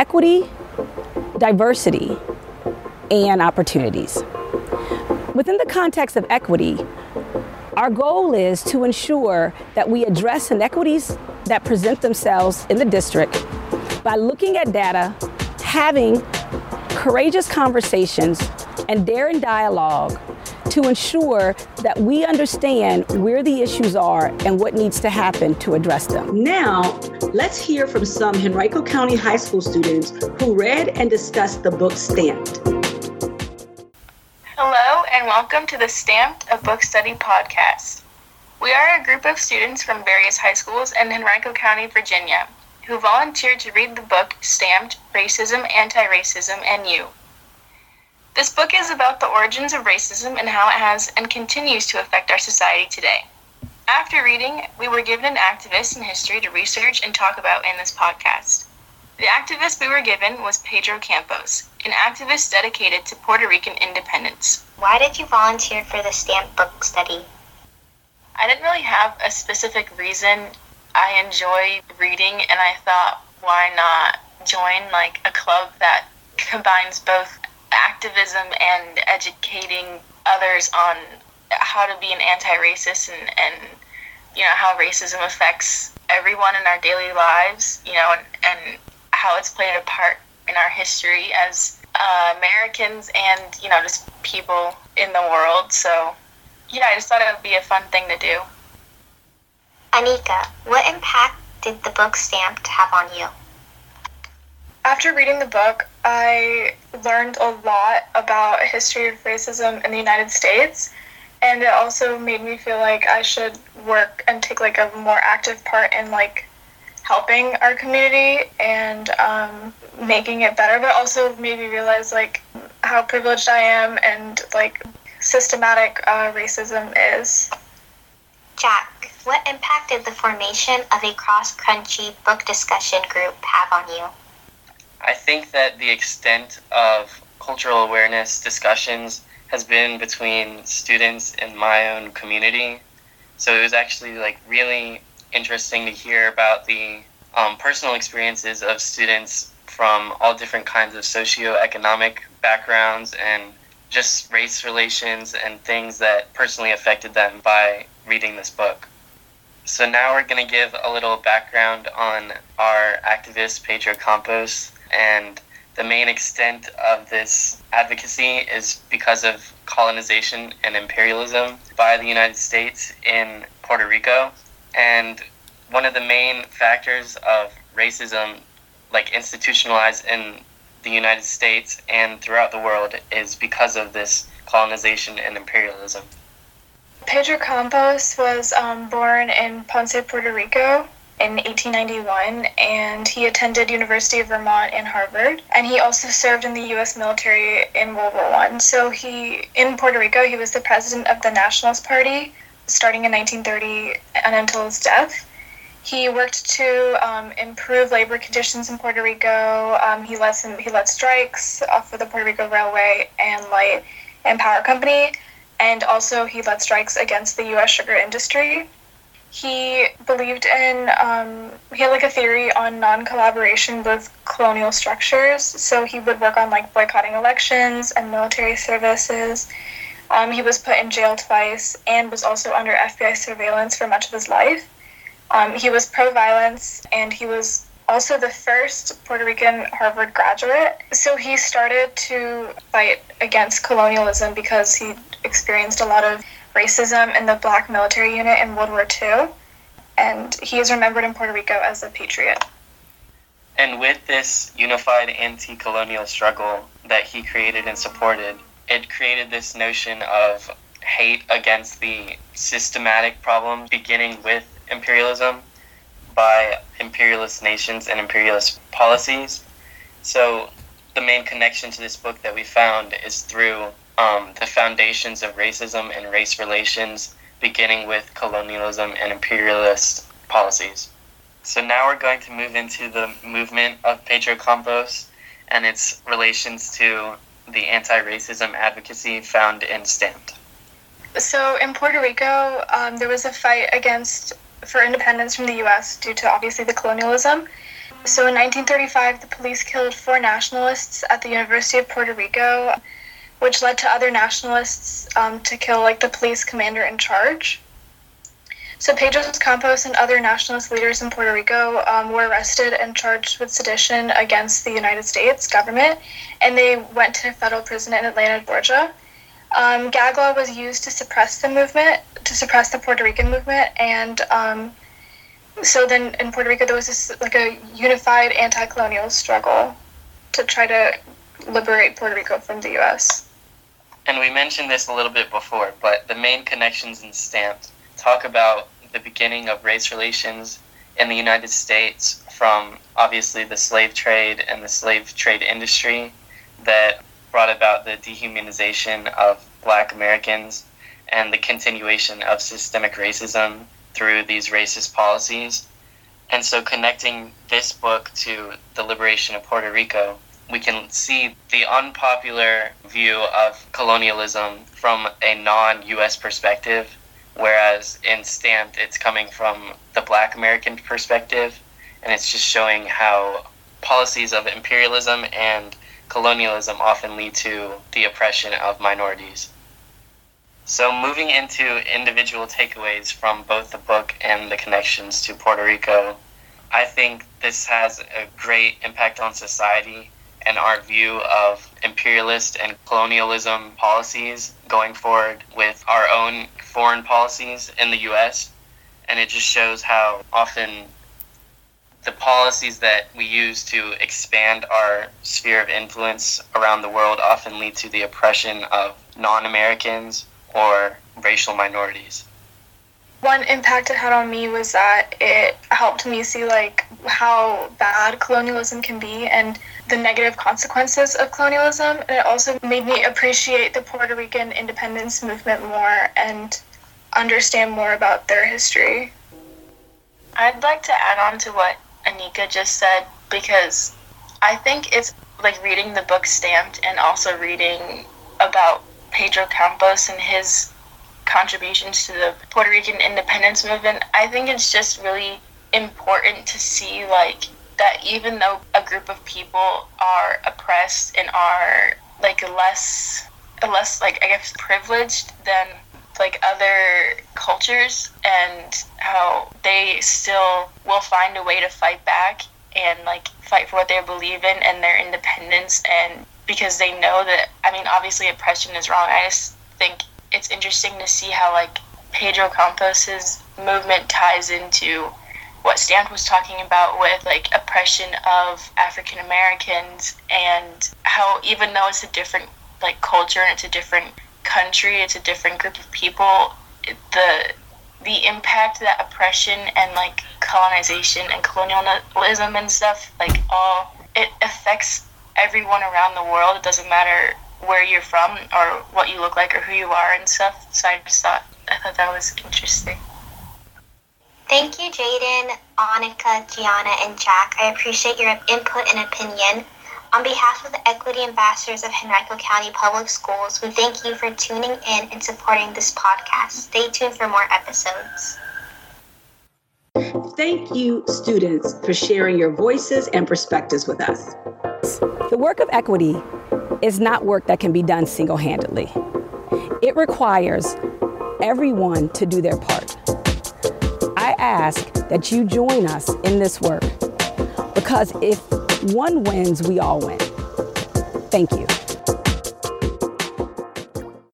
equity, diversity, and opportunities. Within the context of equity, our goal is to ensure that we address inequities that present themselves in the district by looking at data, having courageous conversations, and daring dialogue to ensure that we understand where the issues are and what needs to happen to address them. Now, let's hear from some Henrico County High School students who read and discussed the book Stamped. Hello, and welcome to the Stamped a Book Study podcast. We are a group of students from various high schools in Henrico County, Virginia, who volunteered to read the book Stamped Racism, Anti Racism, and You this book is about the origins of racism and how it has and continues to affect our society today. After reading, we were given an activist in history to research and talk about in this podcast. The activist we were given was Pedro Campos, an activist dedicated to Puerto Rican independence. Why did you volunteer for the stamp book study? I didn't really have a specific reason. I enjoy reading and I thought why not join like a club that combines both activism and educating others on how to be an anti-racist and, and you know how racism affects everyone in our daily lives you know and, and how it's played a part in our history as uh, Americans and you know just people in the world. So yeah I just thought it would be a fun thing to do. Anika what impact did the book Stamped have on you? After reading the book, I learned a lot about history of racism in the United States, and it also made me feel like I should work and take like a more active part in like helping our community and um, making it better, but also made me realize like how privileged I am and like systematic uh, racism is. Jack, what impact did the formation of a cross-crunchy book discussion group have on you? I think that the extent of cultural awareness discussions has been between students in my own community. So it was actually like really interesting to hear about the um, personal experiences of students from all different kinds of socioeconomic backgrounds and just race relations and things that personally affected them by reading this book. So now we're going to give a little background on our activist Pedro Campos and the main extent of this advocacy is because of colonization and imperialism by the United States in Puerto Rico. And one of the main factors of racism, like institutionalized in the United States and throughout the world, is because of this colonization and imperialism. Pedro Campos was um, born in Ponce, Puerto Rico, in 1891 and he attended University of Vermont and Harvard and he also served in the US military in World War 1 so he in Puerto Rico he was the president of the Nationalist Party starting in 1930 and until his death. He worked to um, improve labor conditions in Puerto Rico. Um, he led some, he led strikes off of the Puerto Rico Railway and Light and Power Company and also he led strikes against the US sugar industry he believed in um, he had like a theory on non-collaboration with colonial structures. So he would work on like boycotting elections and military services. Um, he was put in jail twice and was also under fbi surveillance for much of his life. Um, he was pro-violence and he was also the first puerto rican harvard graduate. So he started to fight against colonialism because he experienced a lot of racism in the black military unit in World War II, and he is remembered in Puerto Rico as a patriot. And with this unified anti colonial struggle that he created and supported, it created this notion of hate against the systematic problem beginning with imperialism by imperialist nations and imperialist policies. So, the main connection to this book that we found is through um, the foundations of racism and race relations, beginning with colonialism and imperialist policies. So now we're going to move into the movement of Pedro Campos and its relations to the anti-racism advocacy found in Stamped. So in Puerto Rico, um, there was a fight against for independence from the U.S. due to obviously the colonialism. So in 1935, the police killed four nationalists at the University of Puerto Rico, which led to other nationalists um, to kill like the police commander in charge. So Pedro Campos and other nationalist leaders in Puerto Rico um, were arrested and charged with sedition against the United States government, and they went to federal prison in Atlanta, Georgia. Um, gag law was used to suppress the movement, to suppress the Puerto Rican movement, and um, so then in Puerto Rico there was this like a unified anti-colonial struggle to try to liberate Puerto Rico from the U.S. And we mentioned this a little bit before, but the main connections in Stamped talk about the beginning of race relations in the United States from obviously the slave trade and the slave trade industry that brought about the dehumanization of black Americans and the continuation of systemic racism through these racist policies. And so, connecting this book to the liberation of Puerto Rico, we can see the unpopular view of colonialism from a non US perspective, whereas in Stamped, it's coming from the black American perspective, and it's just showing how policies of imperialism and colonialism often lead to the oppression of minorities. So, moving into individual takeaways from both the book and the connections to Puerto Rico, I think this has a great impact on society and our view of imperialist and colonialism policies going forward with our own foreign policies in the US. And it just shows how often the policies that we use to expand our sphere of influence around the world often lead to the oppression of non Americans or racial minorities. One impact it had on me was that it helped me see like how bad colonialism can be and the negative consequences of colonialism. And it also made me appreciate the Puerto Rican independence movement more and understand more about their history. I'd like to add on to what Anika just said because I think it's like reading the book stamped and also reading about Pedro Campos and his contributions to the Puerto Rican independence movement, I think it's just really important to see like that even though a group of people are oppressed and are like less less like I guess privileged than like other cultures and how they still will find a way to fight back and like fight for what they believe in and their independence and because they know that I mean obviously oppression is wrong. I just think it's interesting to see how like Pedro Campos's movement ties into what Stamped was talking about with like oppression of African Americans and how even though it's a different like culture and it's a different country, it's a different group of people, the the impact that oppression and like colonization and colonialism and stuff like all it affects everyone around the world. It doesn't matter where you're from or what you look like or who you are and stuff. So I just thought I thought that was interesting. Thank you, Jaden, Annika, Gianna, and Jack. I appreciate your input and opinion. On behalf of the Equity Ambassadors of Henrico County Public Schools, we thank you for tuning in and supporting this podcast. Stay tuned for more episodes. Thank you, students, for sharing your voices and perspectives with us. The work of equity is not work that can be done single handedly. It requires everyone to do their part. Ask that you join us in this work because if one wins, we all win. Thank you.